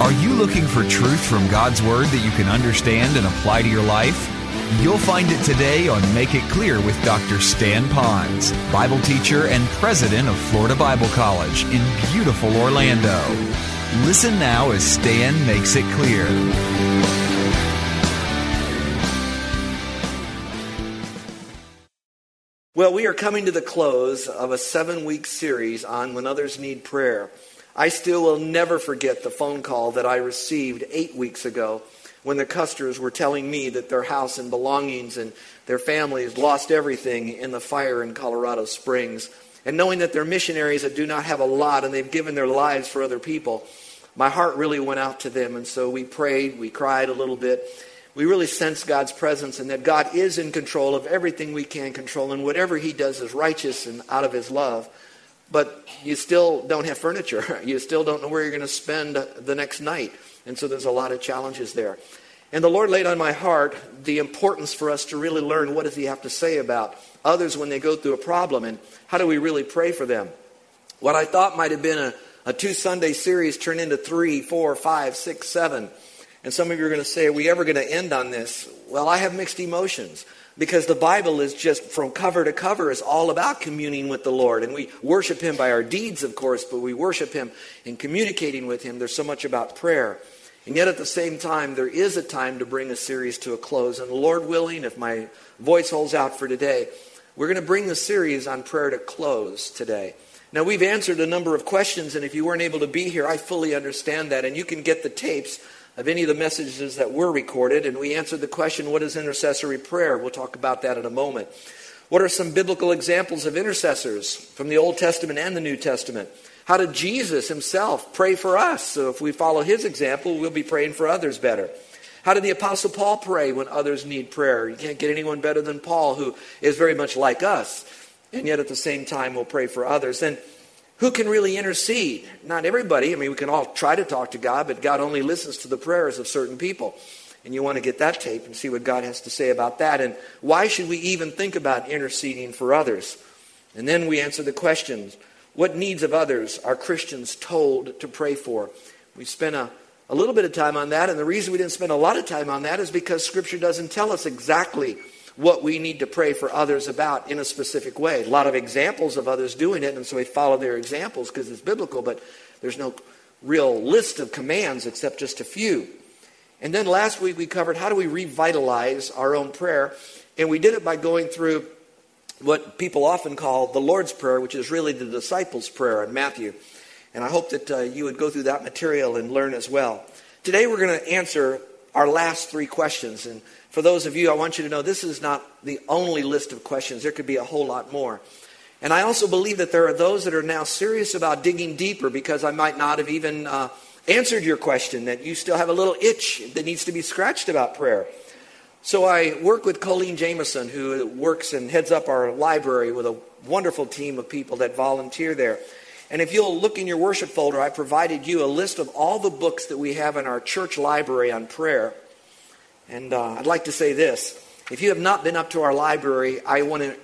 Are you looking for truth from God's Word that you can understand and apply to your life? You'll find it today on Make It Clear with Dr. Stan Ponz, Bible teacher and president of Florida Bible College in beautiful Orlando. Listen now as Stan makes it clear. Well, we are coming to the close of a seven week series on When Others Need Prayer. I still will never forget the phone call that I received eight weeks ago when the Custers were telling me that their house and belongings and their families lost everything in the fire in Colorado Springs. And knowing that they're missionaries that do not have a lot and they've given their lives for other people, my heart really went out to them. And so we prayed, we cried a little bit we really sense God's presence and that God is in control of everything we can control, and whatever He does is righteous and out of His love. But you still don't have furniture. You still don't know where you're going to spend the next night. And so there's a lot of challenges there. And the Lord laid on my heart the importance for us to really learn what does He have to say about others when they go through a problem and how do we really pray for them. What I thought might have been a, a two Sunday series turned into three, four, five, six, seven. And some of you are going to say, Are we ever going to end on this? Well, I have mixed emotions because the Bible is just from cover to cover is all about communing with the Lord. And we worship Him by our deeds, of course, but we worship Him in communicating with Him. There's so much about prayer. And yet at the same time, there is a time to bring a series to a close. And Lord willing, if my voice holds out for today, we're going to bring the series on prayer to close today. Now, we've answered a number of questions, and if you weren't able to be here, I fully understand that. And you can get the tapes of any of the messages that were recorded, and we answered the question what is intercessory prayer? We'll talk about that in a moment. What are some biblical examples of intercessors from the Old Testament and the New Testament? How did Jesus himself pray for us? So if we follow his example, we'll be praying for others better. How did the Apostle Paul pray when others need prayer? You can't get anyone better than Paul, who is very much like us, and yet at the same time will pray for others. And who can really intercede? Not everybody. I mean, we can all try to talk to God, but God only listens to the prayers of certain people. And you want to get that tape and see what God has to say about that. And why should we even think about interceding for others? And then we answer the questions what needs of others are Christians told to pray for? We spent a, a little bit of time on that, and the reason we didn't spend a lot of time on that is because Scripture doesn't tell us exactly what we need to pray for others about in a specific way. A lot of examples of others doing it, and so we follow their examples because it's biblical, but there's no real list of commands except just a few. And then last week we covered how do we revitalize our own prayer, and we did it by going through what people often call the Lord's Prayer, which is really the disciples' prayer in Matthew. And I hope that uh, you would go through that material and learn as well. Today we're going to answer our last three questions. And for those of you, I want you to know this is not the only list of questions. There could be a whole lot more. And I also believe that there are those that are now serious about digging deeper because I might not have even uh, answered your question, that you still have a little itch that needs to be scratched about prayer. So I work with Colleen Jameson, who works and heads up our library with a wonderful team of people that volunteer there. And if you'll look in your worship folder, I provided you a list of all the books that we have in our church library on prayer. And uh, I'd like to say this. If you have not been up to our library, I want to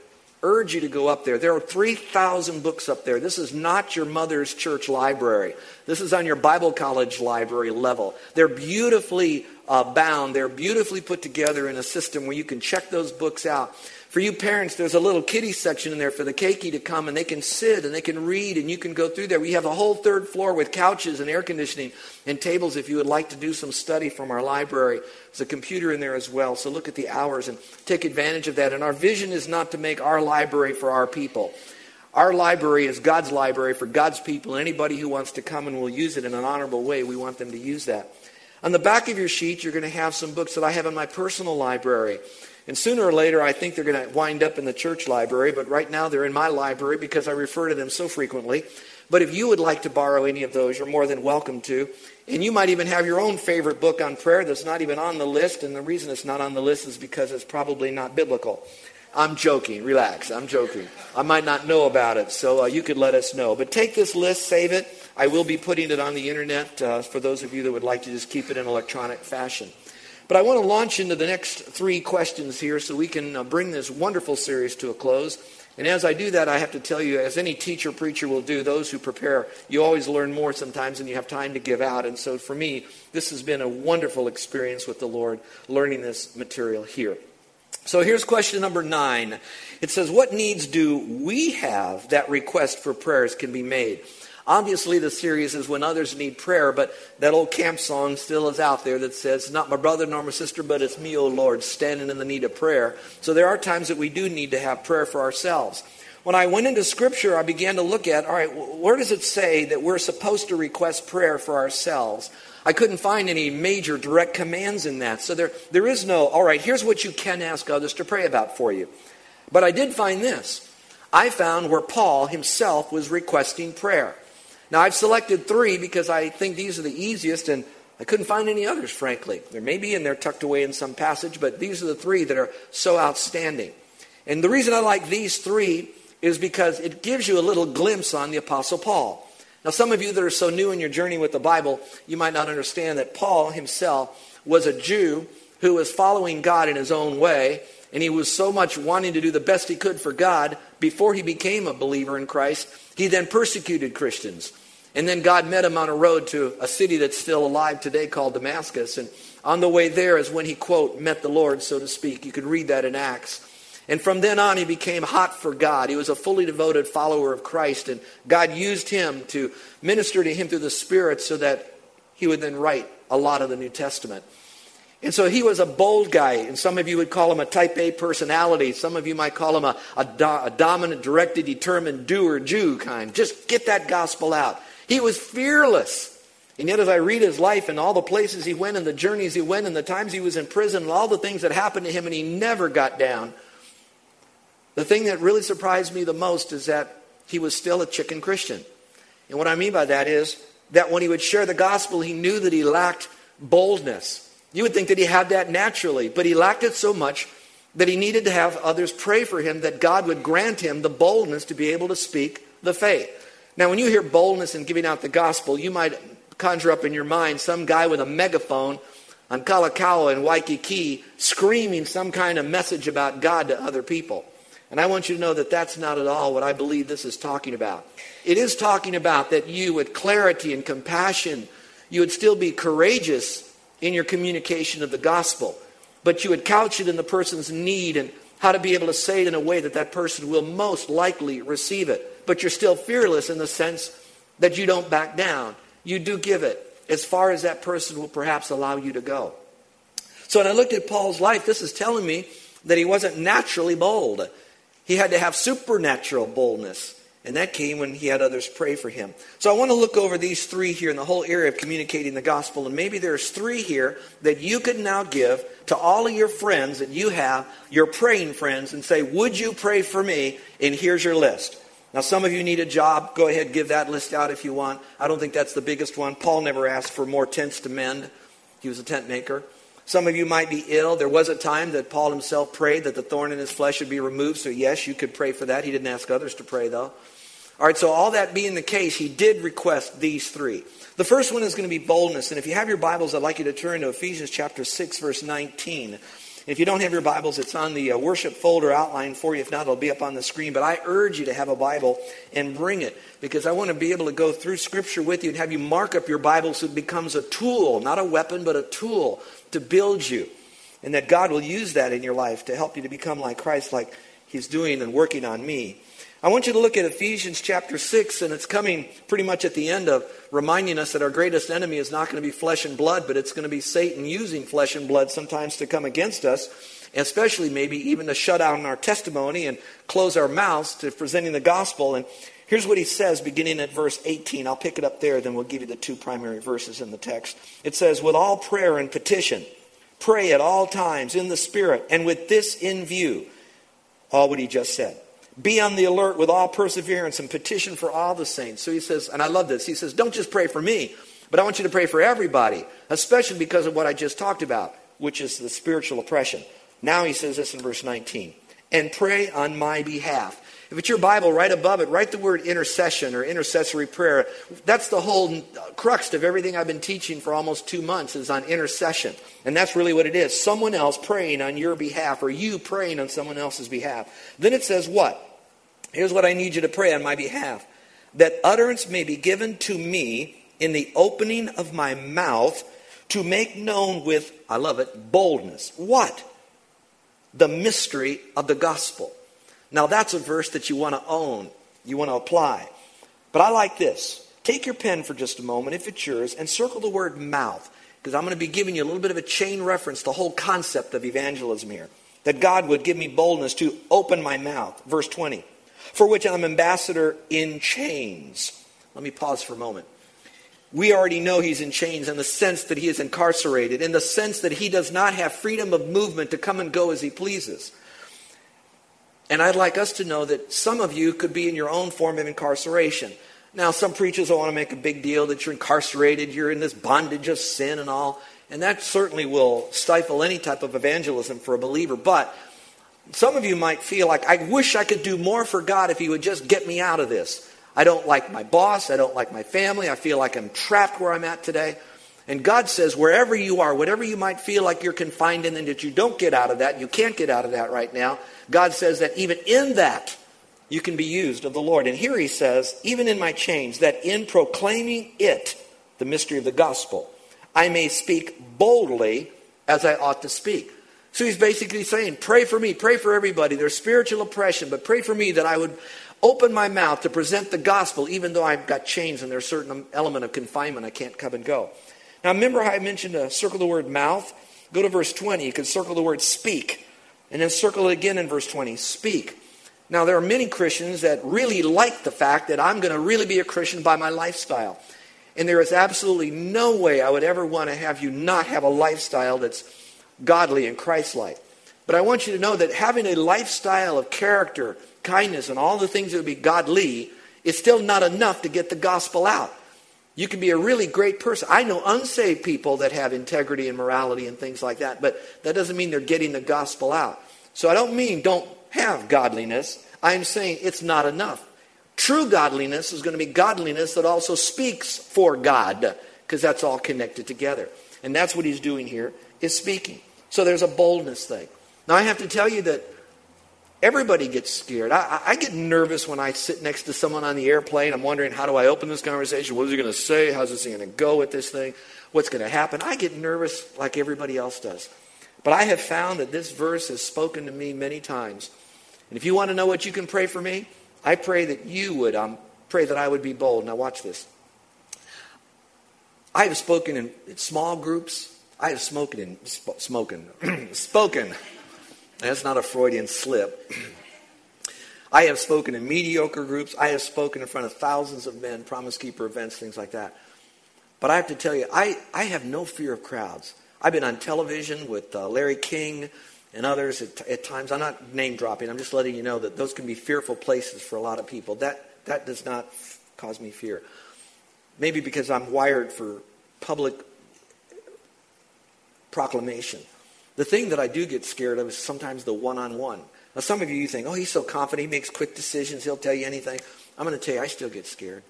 urge you to go up there. There are 3,000 books up there. This is not your mother's church library. This is on your Bible college library level. They're beautifully uh, bound, they're beautifully put together in a system where you can check those books out. For you parents, there's a little kiddie section in there for the keiki to come and they can sit and they can read and you can go through there. We have a whole third floor with couches and air conditioning and tables if you would like to do some study from our library. There's a computer in there as well. So look at the hours and take advantage of that. And our vision is not to make our library for our people. Our library is God's library for God's people. Anybody who wants to come and will use it in an honorable way, we want them to use that. On the back of your sheet, you're going to have some books that I have in my personal library. And sooner or later, I think they're going to wind up in the church library, but right now they're in my library because I refer to them so frequently. But if you would like to borrow any of those, you're more than welcome to. And you might even have your own favorite book on prayer that's not even on the list. And the reason it's not on the list is because it's probably not biblical. I'm joking. Relax. I'm joking. I might not know about it, so uh, you could let us know. But take this list, save it. I will be putting it on the internet uh, for those of you that would like to just keep it in electronic fashion. But I want to launch into the next three questions here so we can uh, bring this wonderful series to a close. And as I do that, I have to tell you, as any teacher, preacher will do, those who prepare, you always learn more sometimes than you have time to give out. And so for me, this has been a wonderful experience with the Lord, learning this material here. So here's question number nine. It says, What needs do we have that request for prayers can be made? Obviously, the series is when others need prayer, but that old camp song still is out there that says, Not my brother nor my sister, but it's me, O Lord, standing in the need of prayer. So there are times that we do need to have prayer for ourselves. When I went into Scripture, I began to look at, all right, where does it say that we're supposed to request prayer for ourselves? I couldn't find any major direct commands in that. So there, there is no, all right, here's what you can ask others to pray about for you. But I did find this. I found where Paul himself was requesting prayer. Now, I've selected three because I think these are the easiest, and I couldn't find any others, frankly. There may be, and they're tucked away in some passage, but these are the three that are so outstanding. And the reason I like these three is because it gives you a little glimpse on the Apostle Paul. Now, some of you that are so new in your journey with the Bible, you might not understand that Paul himself was a Jew who was following God in his own way, and he was so much wanting to do the best he could for God before he became a believer in Christ. He then persecuted Christians. And then God met him on a road to a city that's still alive today called Damascus. And on the way there is when he, quote, met the Lord, so to speak. You could read that in Acts. And from then on, he became hot for God. He was a fully devoted follower of Christ. And God used him to minister to him through the Spirit so that he would then write a lot of the New Testament. And so he was a bold guy, and some of you would call him a type A personality. Some of you might call him a, a, do, a dominant, directed, determined doer Jew kind. Just get that gospel out. He was fearless. And yet, as I read his life and all the places he went and the journeys he went and the times he was in prison and all the things that happened to him, and he never got down, the thing that really surprised me the most is that he was still a chicken Christian. And what I mean by that is that when he would share the gospel, he knew that he lacked boldness. You would think that he had that naturally, but he lacked it so much that he needed to have others pray for him that God would grant him the boldness to be able to speak the faith. Now, when you hear boldness in giving out the gospel, you might conjure up in your mind some guy with a megaphone on Kalakaua and Waikiki screaming some kind of message about God to other people. And I want you to know that that's not at all what I believe this is talking about. It is talking about that you, with clarity and compassion, you would still be courageous in your communication of the gospel, but you would couch it in the person's need and how to be able to say it in a way that that person will most likely receive it. But you're still fearless in the sense that you don't back down. You do give it as far as that person will perhaps allow you to go. So when I looked at Paul's life, this is telling me that he wasn't naturally bold. He had to have supernatural boldness. And that came when he had others pray for him. So I want to look over these three here in the whole area of communicating the gospel. And maybe there's three here that you could now give to all of your friends that you have, your praying friends, and say, Would you pray for me? And here's your list. Now, some of you need a job. Go ahead, give that list out if you want. I don't think that's the biggest one. Paul never asked for more tents to mend, he was a tent maker. Some of you might be ill. There was a time that Paul himself prayed that the thorn in his flesh would be removed. So, yes, you could pray for that. He didn't ask others to pray, though. All right, so all that being the case, he did request these three. The first one is going to be boldness. And if you have your Bibles, I'd like you to turn to Ephesians chapter 6, verse 19. If you don't have your Bibles, it's on the uh, worship folder outline for you. If not, it'll be up on the screen. But I urge you to have a Bible and bring it because I want to be able to go through Scripture with you and have you mark up your Bible so it becomes a tool, not a weapon, but a tool to build you. And that God will use that in your life to help you to become like Christ, like He's doing and working on me. I want you to look at Ephesians chapter 6, and it's coming pretty much at the end of reminding us that our greatest enemy is not going to be flesh and blood, but it's going to be Satan using flesh and blood sometimes to come against us, especially maybe even to shut out our testimony and close our mouths to presenting the gospel. And here's what he says beginning at verse 18. I'll pick it up there, then we'll give you the two primary verses in the text. It says, With all prayer and petition, pray at all times in the Spirit, and with this in view, all what he just said Be on the alert with all perseverance and petition for all the saints. So he says, and I love this, he says, don't just pray for me, but I want you to pray for everybody, especially because of what I just talked about, which is the spiritual oppression. Now he says this in verse 19 and pray on my behalf. If it's your Bible, right above it, write the word intercession or intercessory prayer. That's the whole crux of everything I've been teaching for almost two months is on intercession. And that's really what it is. Someone else praying on your behalf or you praying on someone else's behalf. Then it says what? Here's what I need you to pray on my behalf. That utterance may be given to me in the opening of my mouth to make known with, I love it, boldness. What? The mystery of the gospel. Now, that's a verse that you want to own, you want to apply. But I like this. Take your pen for just a moment, if it's yours, and circle the word mouth, because I'm going to be giving you a little bit of a chain reference, the whole concept of evangelism here. That God would give me boldness to open my mouth. Verse 20. For which I'm ambassador in chains. Let me pause for a moment. We already know he's in chains in the sense that he is incarcerated, in the sense that he does not have freedom of movement to come and go as he pleases. And I'd like us to know that some of you could be in your own form of incarceration. Now, some preachers will want to make a big deal that you're incarcerated, you're in this bondage of sin and all, and that certainly will stifle any type of evangelism for a believer. But some of you might feel like, I wish I could do more for God if He would just get me out of this. I don't like my boss, I don't like my family, I feel like I'm trapped where I'm at today. And God says, wherever you are, whatever you might feel like you're confined in and that you don't get out of that, you can't get out of that right now, God says that even in that, you can be used of the Lord. And here he says, even in my chains, that in proclaiming it, the mystery of the gospel, I may speak boldly as I ought to speak. So he's basically saying, pray for me, pray for everybody. There's spiritual oppression, but pray for me that I would open my mouth to present the gospel, even though I've got chains and there's a certain element of confinement. I can't come and go. Now, remember how I mentioned to circle the word mouth? Go to verse 20. You can circle the word speak. And then circle it again in verse 20 speak. Now, there are many Christians that really like the fact that I'm going to really be a Christian by my lifestyle. And there is absolutely no way I would ever want to have you not have a lifestyle that's godly and Christ like. But I want you to know that having a lifestyle of character, kindness, and all the things that would be godly is still not enough to get the gospel out. You can be a really great person. I know unsaved people that have integrity and morality and things like that, but that doesn't mean they're getting the gospel out. So I don't mean don't have godliness. I'm saying it's not enough. True godliness is going to be godliness that also speaks for God, because that's all connected together. And that's what he's doing here, is speaking. So there's a boldness thing. Now I have to tell you that Everybody gets scared. I, I, get nervous when I sit next to someone on the airplane. I'm wondering, how do I open this conversation? What is he going to say? How's this going to go with this thing? What's going to happen? I get nervous like everybody else does. But I have found that this verse has spoken to me many times. And if you want to know what you can pray for me, I pray that you would um, pray that I would be bold. Now, watch this. I have spoken in small groups. I have spoken in sp- smoking, spoken that's not a Freudian slip. I have spoken in mediocre groups. I have spoken in front of thousands of men, Promise Keeper events, things like that. But I have to tell you, I, I have no fear of crowds. I've been on television with uh, Larry King and others at, at, times. I'm not name dropping. I'm just letting you know that those can be fearful places for a lot of people. That, that does not f- cause me fear. Maybe because I'm wired for public proclamation. The thing that I do get scared of is sometimes the one on one. Now, some of you, you think, oh, he's so confident, he makes quick decisions, he'll tell you anything. I'm going to tell you, I still get scared.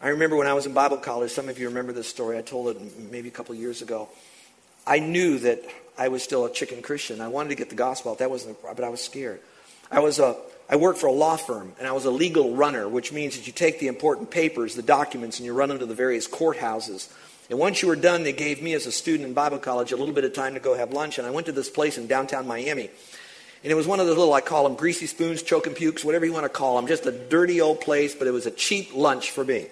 I remember when I was in Bible college, some of you remember this story. I told it maybe a couple years ago. I knew that I was still a chicken Christian. I wanted to get the gospel out. That wasn't, but I was scared. I was a, I worked for a law firm, and I was a legal runner, which means that you take the important papers, the documents, and you run them to the various courthouses and once you were done, they gave me, as a student in Bible college, a little bit of time to go have lunch. And I went to this place in downtown Miami. And it was one of those little, I call them greasy spoons, choking pukes, whatever you want to call them. Just a dirty old place, but it was a cheap lunch for me.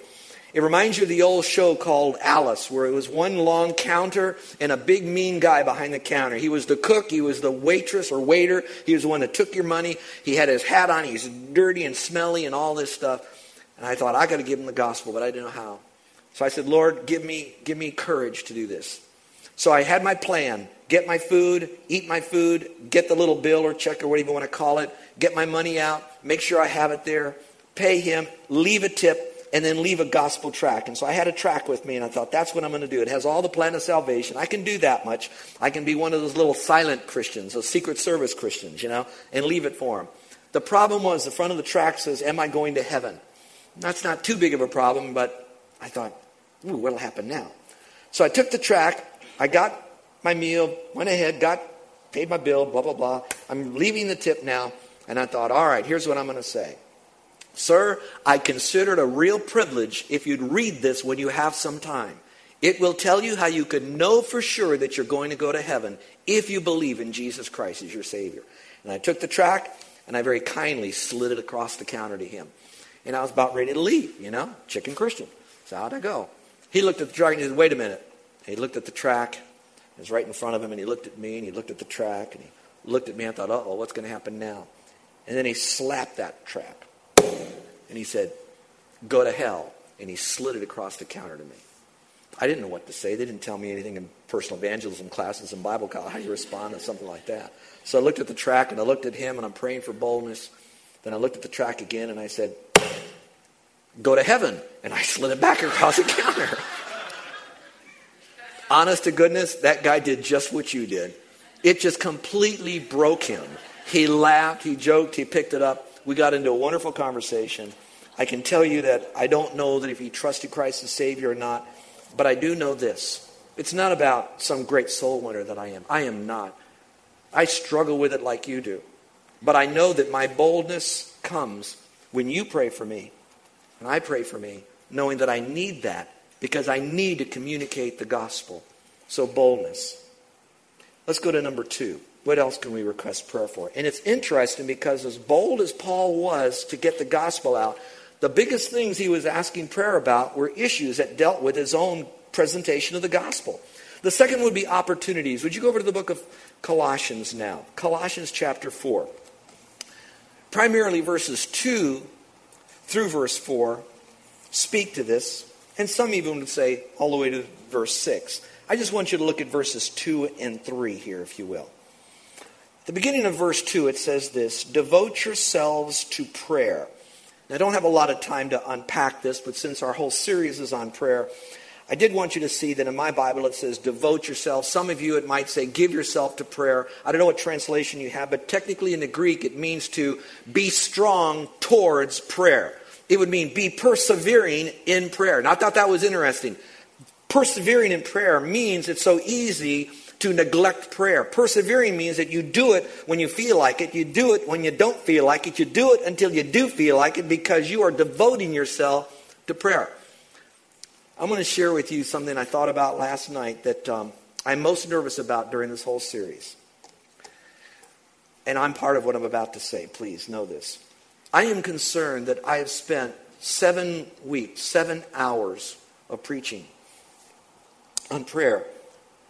It reminds you of the old show called Alice, where it was one long counter and a big mean guy behind the counter. He was the cook, he was the waitress or waiter, he was the one that took your money. He had his hat on, he's dirty and smelly and all this stuff. And I thought, I got to give him the gospel, but I didn't know how. So I said, Lord, give me, give me courage to do this. So I had my plan get my food, eat my food, get the little bill or check or whatever you want to call it, get my money out, make sure I have it there, pay him, leave a tip, and then leave a gospel track. And so I had a track with me, and I thought, that's what I'm going to do. It has all the plan of salvation. I can do that much. I can be one of those little silent Christians, those Secret Service Christians, you know, and leave it for him. The problem was the front of the track says, Am I going to heaven? That's not too big of a problem, but I thought, Ooh, what'll happen now? So I took the track, I got my meal, went ahead, got paid my bill, blah, blah, blah. I'm leaving the tip now, and I thought, all right, here's what I'm going to say. Sir, I consider it a real privilege if you'd read this when you have some time. It will tell you how you can know for sure that you're going to go to heaven if you believe in Jesus Christ as your Savior. And I took the track and I very kindly slid it across the counter to him. And I was about ready to leave, you know, chicken Christian. So how'd I go? He looked at the track and he said, wait a minute. he looked at the track. It was right in front of him and he looked at me and he looked at the track and he looked at me and thought, uh oh, what's going to happen now? And then he slapped that track and he said, Go to hell. And he slid it across the counter to me. I didn't know what to say. They didn't tell me anything in personal evangelism classes and Bible college, how you respond to something like that. So I looked at the track and I looked at him and I'm praying for boldness. Then I looked at the track again and I said, Go to heaven. And I slid it back across the counter. Honest to goodness, that guy did just what you did. It just completely broke him. He laughed, he joked, he picked it up. We got into a wonderful conversation. I can tell you that I don't know that if he trusted Christ as Savior or not, but I do know this. It's not about some great soul winner that I am. I am not. I struggle with it like you do. But I know that my boldness comes when you pray for me and I pray for me, knowing that I need that because I need to communicate the gospel. So, boldness. Let's go to number two. What else can we request prayer for? And it's interesting because as bold as Paul was to get the gospel out, the biggest things he was asking prayer about were issues that dealt with his own presentation of the gospel. The second would be opportunities. Would you go over to the book of Colossians now? Colossians chapter 4. Primarily verses 2 through verse 4 speak to this, and some even would say all the way to verse 6. I just want you to look at verses 2 and 3 here, if you will the beginning of verse 2, it says this Devote yourselves to prayer. Now, I don't have a lot of time to unpack this, but since our whole series is on prayer, I did want you to see that in my Bible it says devote yourself. Some of you it might say give yourself to prayer. I don't know what translation you have, but technically in the Greek it means to be strong towards prayer. It would mean be persevering in prayer. And I thought that was interesting. Persevering in prayer means it's so easy to neglect prayer. Persevering means that you do it when you feel like it. You do it when you don't feel like it. You do it until you do feel like it because you are devoting yourself to prayer. I'm going to share with you something I thought about last night that um, I'm most nervous about during this whole series. And I'm part of what I'm about to say. Please know this. I am concerned that I have spent seven weeks, seven hours of preaching on prayer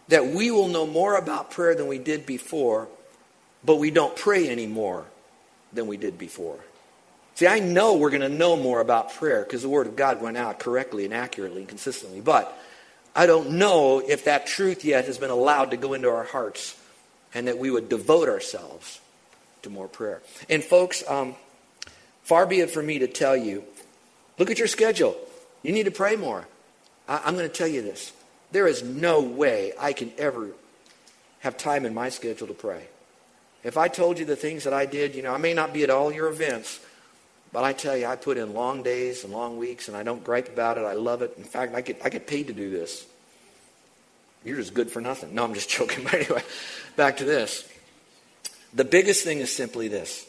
that we will know more about prayer than we did before, but we don't pray any more than we did before. See, I know we're going to know more about prayer because the Word of God went out correctly and accurately and consistently, but I don't know if that truth yet has been allowed to go into our hearts and that we would devote ourselves to more prayer. And, folks, um, far be it for me to tell you look at your schedule. You need to pray more. I- I'm going to tell you this. There is no way I can ever have time in my schedule to pray. If I told you the things that I did, you know, I may not be at all your events, but I tell you, I put in long days and long weeks, and I don't gripe about it. I love it. In fact, I get, I get paid to do this. You're just good for nothing. No, I'm just joking. But anyway, back to this. The biggest thing is simply this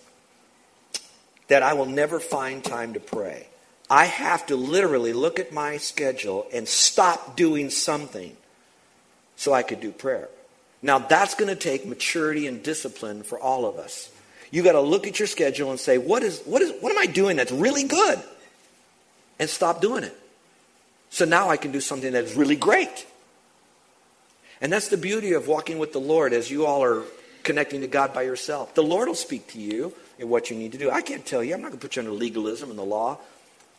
that I will never find time to pray. I have to literally look at my schedule and stop doing something so I could do prayer. Now, that's going to take maturity and discipline for all of us. You got to look at your schedule and say, what, is, what, is, what am I doing that's really good? And stop doing it. So now I can do something that is really great. And that's the beauty of walking with the Lord as you all are connecting to God by yourself. The Lord will speak to you in what you need to do. I can't tell you, I'm not going to put you under legalism and the law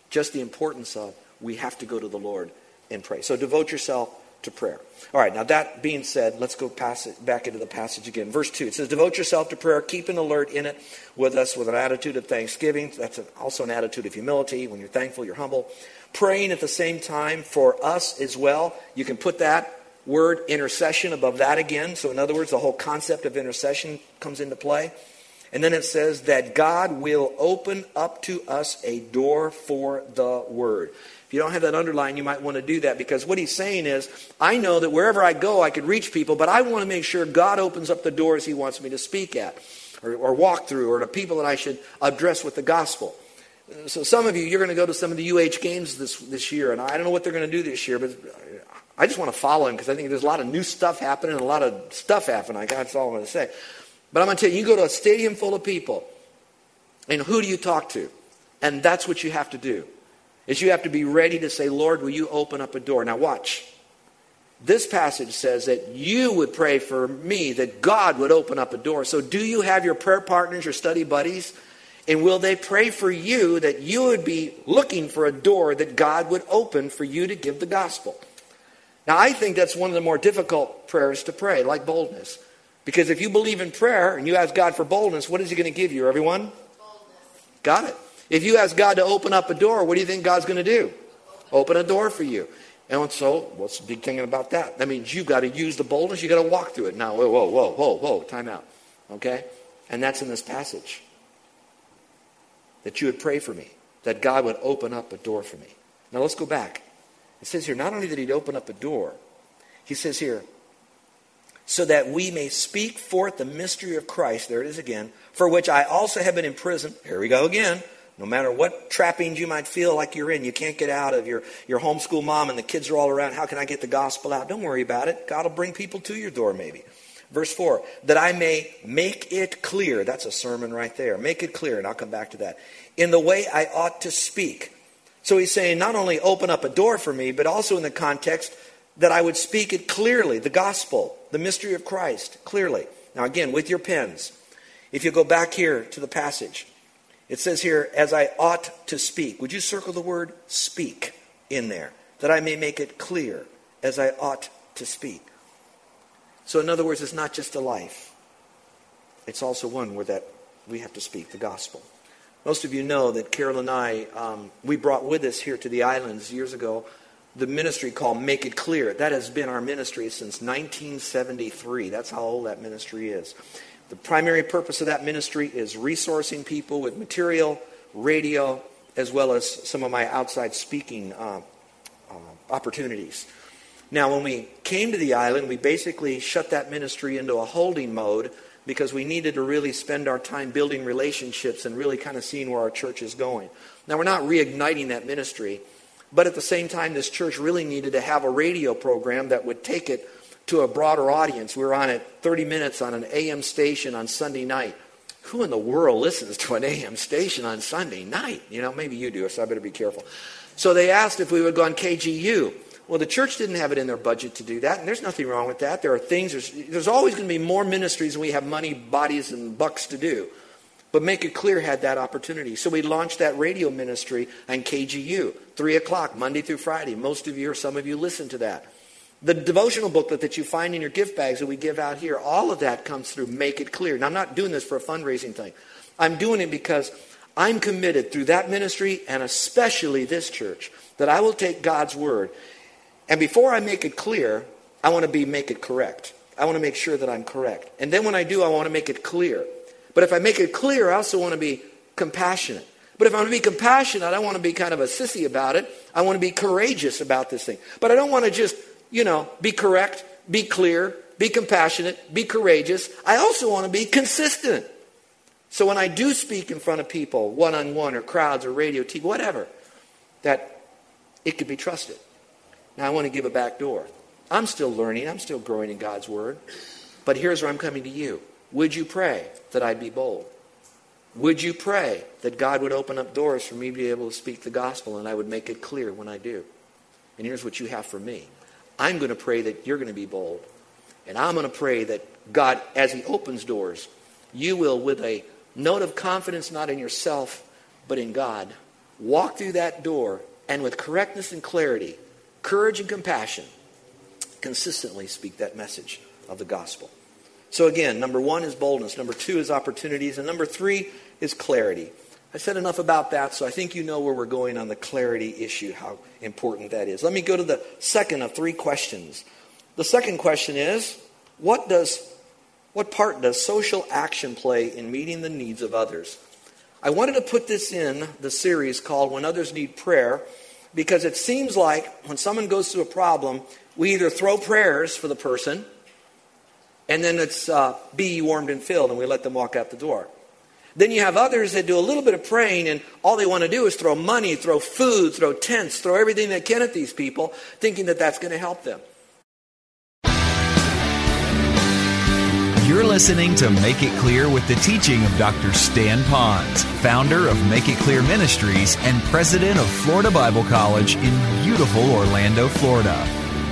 just the importance of we have to go to the Lord and pray. So devote yourself to prayer. All right, now that being said, let's go it back into the passage again. Verse 2 it says, Devote yourself to prayer, keep an alert in it with us with an attitude of thanksgiving. That's also an attitude of humility. When you're thankful, you're humble. Praying at the same time for us as well. You can put that word intercession above that again. So, in other words, the whole concept of intercession comes into play. And then it says that God will open up to us a door for the word. If you don't have that underlined, you might want to do that because what he's saying is, I know that wherever I go, I could reach people, but I want to make sure God opens up the doors he wants me to speak at or, or walk through or to people that I should address with the gospel. So some of you, you're going to go to some of the UH games this, this year, and I don't know what they're going to do this year, but I just want to follow him because I think there's a lot of new stuff happening and a lot of stuff happening. That's all I'm going to say. But I'm going to tell you, you go to a stadium full of people, and who do you talk to? And that's what you have to do. Is you have to be ready to say, Lord, will you open up a door? Now watch. This passage says that you would pray for me that God would open up a door. So do you have your prayer partners, your study buddies? And will they pray for you that you would be looking for a door that God would open for you to give the gospel? Now, I think that's one of the more difficult prayers to pray, like boldness. Because if you believe in prayer and you ask God for boldness, what is He going to give you, everyone? Boldness. Got it. If you ask God to open up a door, what do you think God's going to do? Open a door for you. And so, what's the big thing about that? That means you've got to use the boldness. You've got to walk through it. Now, whoa, whoa, whoa, whoa, whoa, time out. Okay? And that's in this passage. That you would pray for me. That God would open up a door for me. Now, let's go back. It says here, not only did he open up a door, he says here, so that we may speak forth the mystery of Christ, there it is again, for which I also have been imprisoned. Here we go again. No matter what trappings you might feel like you're in, you can't get out of your, your homeschool mom and the kids are all around. How can I get the gospel out? Don't worry about it. God will bring people to your door, maybe. Verse 4 that I may make it clear. That's a sermon right there. Make it clear, and I'll come back to that. In the way I ought to speak. So he's saying, not only open up a door for me, but also in the context that I would speak it clearly, the gospel, the mystery of Christ, clearly. Now, again, with your pens, if you go back here to the passage, it says here, as I ought to speak. Would you circle the word speak in there, that I may make it clear, as I ought to speak? So, in other words, it's not just a life, it's also one where that we have to speak the gospel. Most of you know that Carol and I, um, we brought with us here to the islands years ago the ministry called Make It Clear. That has been our ministry since 1973. That's how old that ministry is. The primary purpose of that ministry is resourcing people with material, radio, as well as some of my outside speaking uh, uh, opportunities. Now, when we came to the island, we basically shut that ministry into a holding mode because we needed to really spend our time building relationships and really kind of seeing where our church is going. Now, we're not reigniting that ministry. But at the same time, this church really needed to have a radio program that would take it to a broader audience. We were on it 30 minutes on an AM station on Sunday night. Who in the world listens to an AM station on Sunday night? You know, maybe you do, so I better be careful. So they asked if we would go on KGU. Well, the church didn't have it in their budget to do that, and there's nothing wrong with that. There are things, there's, there's always going to be more ministries than we have money, bodies, and bucks to do. But Make It Clear had that opportunity. So we launched that radio ministry on KGU, 3 o'clock, Monday through Friday. Most of you or some of you listen to that. The devotional booklet that you find in your gift bags that we give out here, all of that comes through Make It Clear. Now, I'm not doing this for a fundraising thing. I'm doing it because I'm committed through that ministry and especially this church that I will take God's word. And before I make it clear, I want to be make it correct. I want to make sure that I'm correct. And then when I do, I want to make it clear. But if I make it clear, I also want to be compassionate. But if I want to be compassionate, I don't want to be kind of a sissy about it. I want to be courageous about this thing. But I don't want to just, you know, be correct, be clear, be compassionate, be courageous. I also want to be consistent. So when I do speak in front of people, one on one, or crowds, or radio, TV, whatever, that it could be trusted. Now I want to give a back door. I'm still learning, I'm still growing in God's Word. But here's where I'm coming to you. Would you pray that I'd be bold? Would you pray that God would open up doors for me to be able to speak the gospel and I would make it clear when I do? And here's what you have for me I'm going to pray that you're going to be bold. And I'm going to pray that God, as He opens doors, you will, with a note of confidence not in yourself, but in God, walk through that door and with correctness and clarity, courage and compassion, consistently speak that message of the gospel. So, again, number one is boldness, number two is opportunities, and number three is clarity. I said enough about that, so I think you know where we're going on the clarity issue, how important that is. Let me go to the second of three questions. The second question is what, does, what part does social action play in meeting the needs of others? I wanted to put this in the series called When Others Need Prayer because it seems like when someone goes through a problem, we either throw prayers for the person and then it's uh, be warmed and filled and we let them walk out the door. Then you have others that do a little bit of praying and all they want to do is throw money, throw food, throw tents, throw everything they can at these people, thinking that that's going to help them. You're listening to Make It Clear with the teaching of Dr. Stan Ponz, founder of Make It Clear Ministries and president of Florida Bible College in beautiful Orlando, Florida.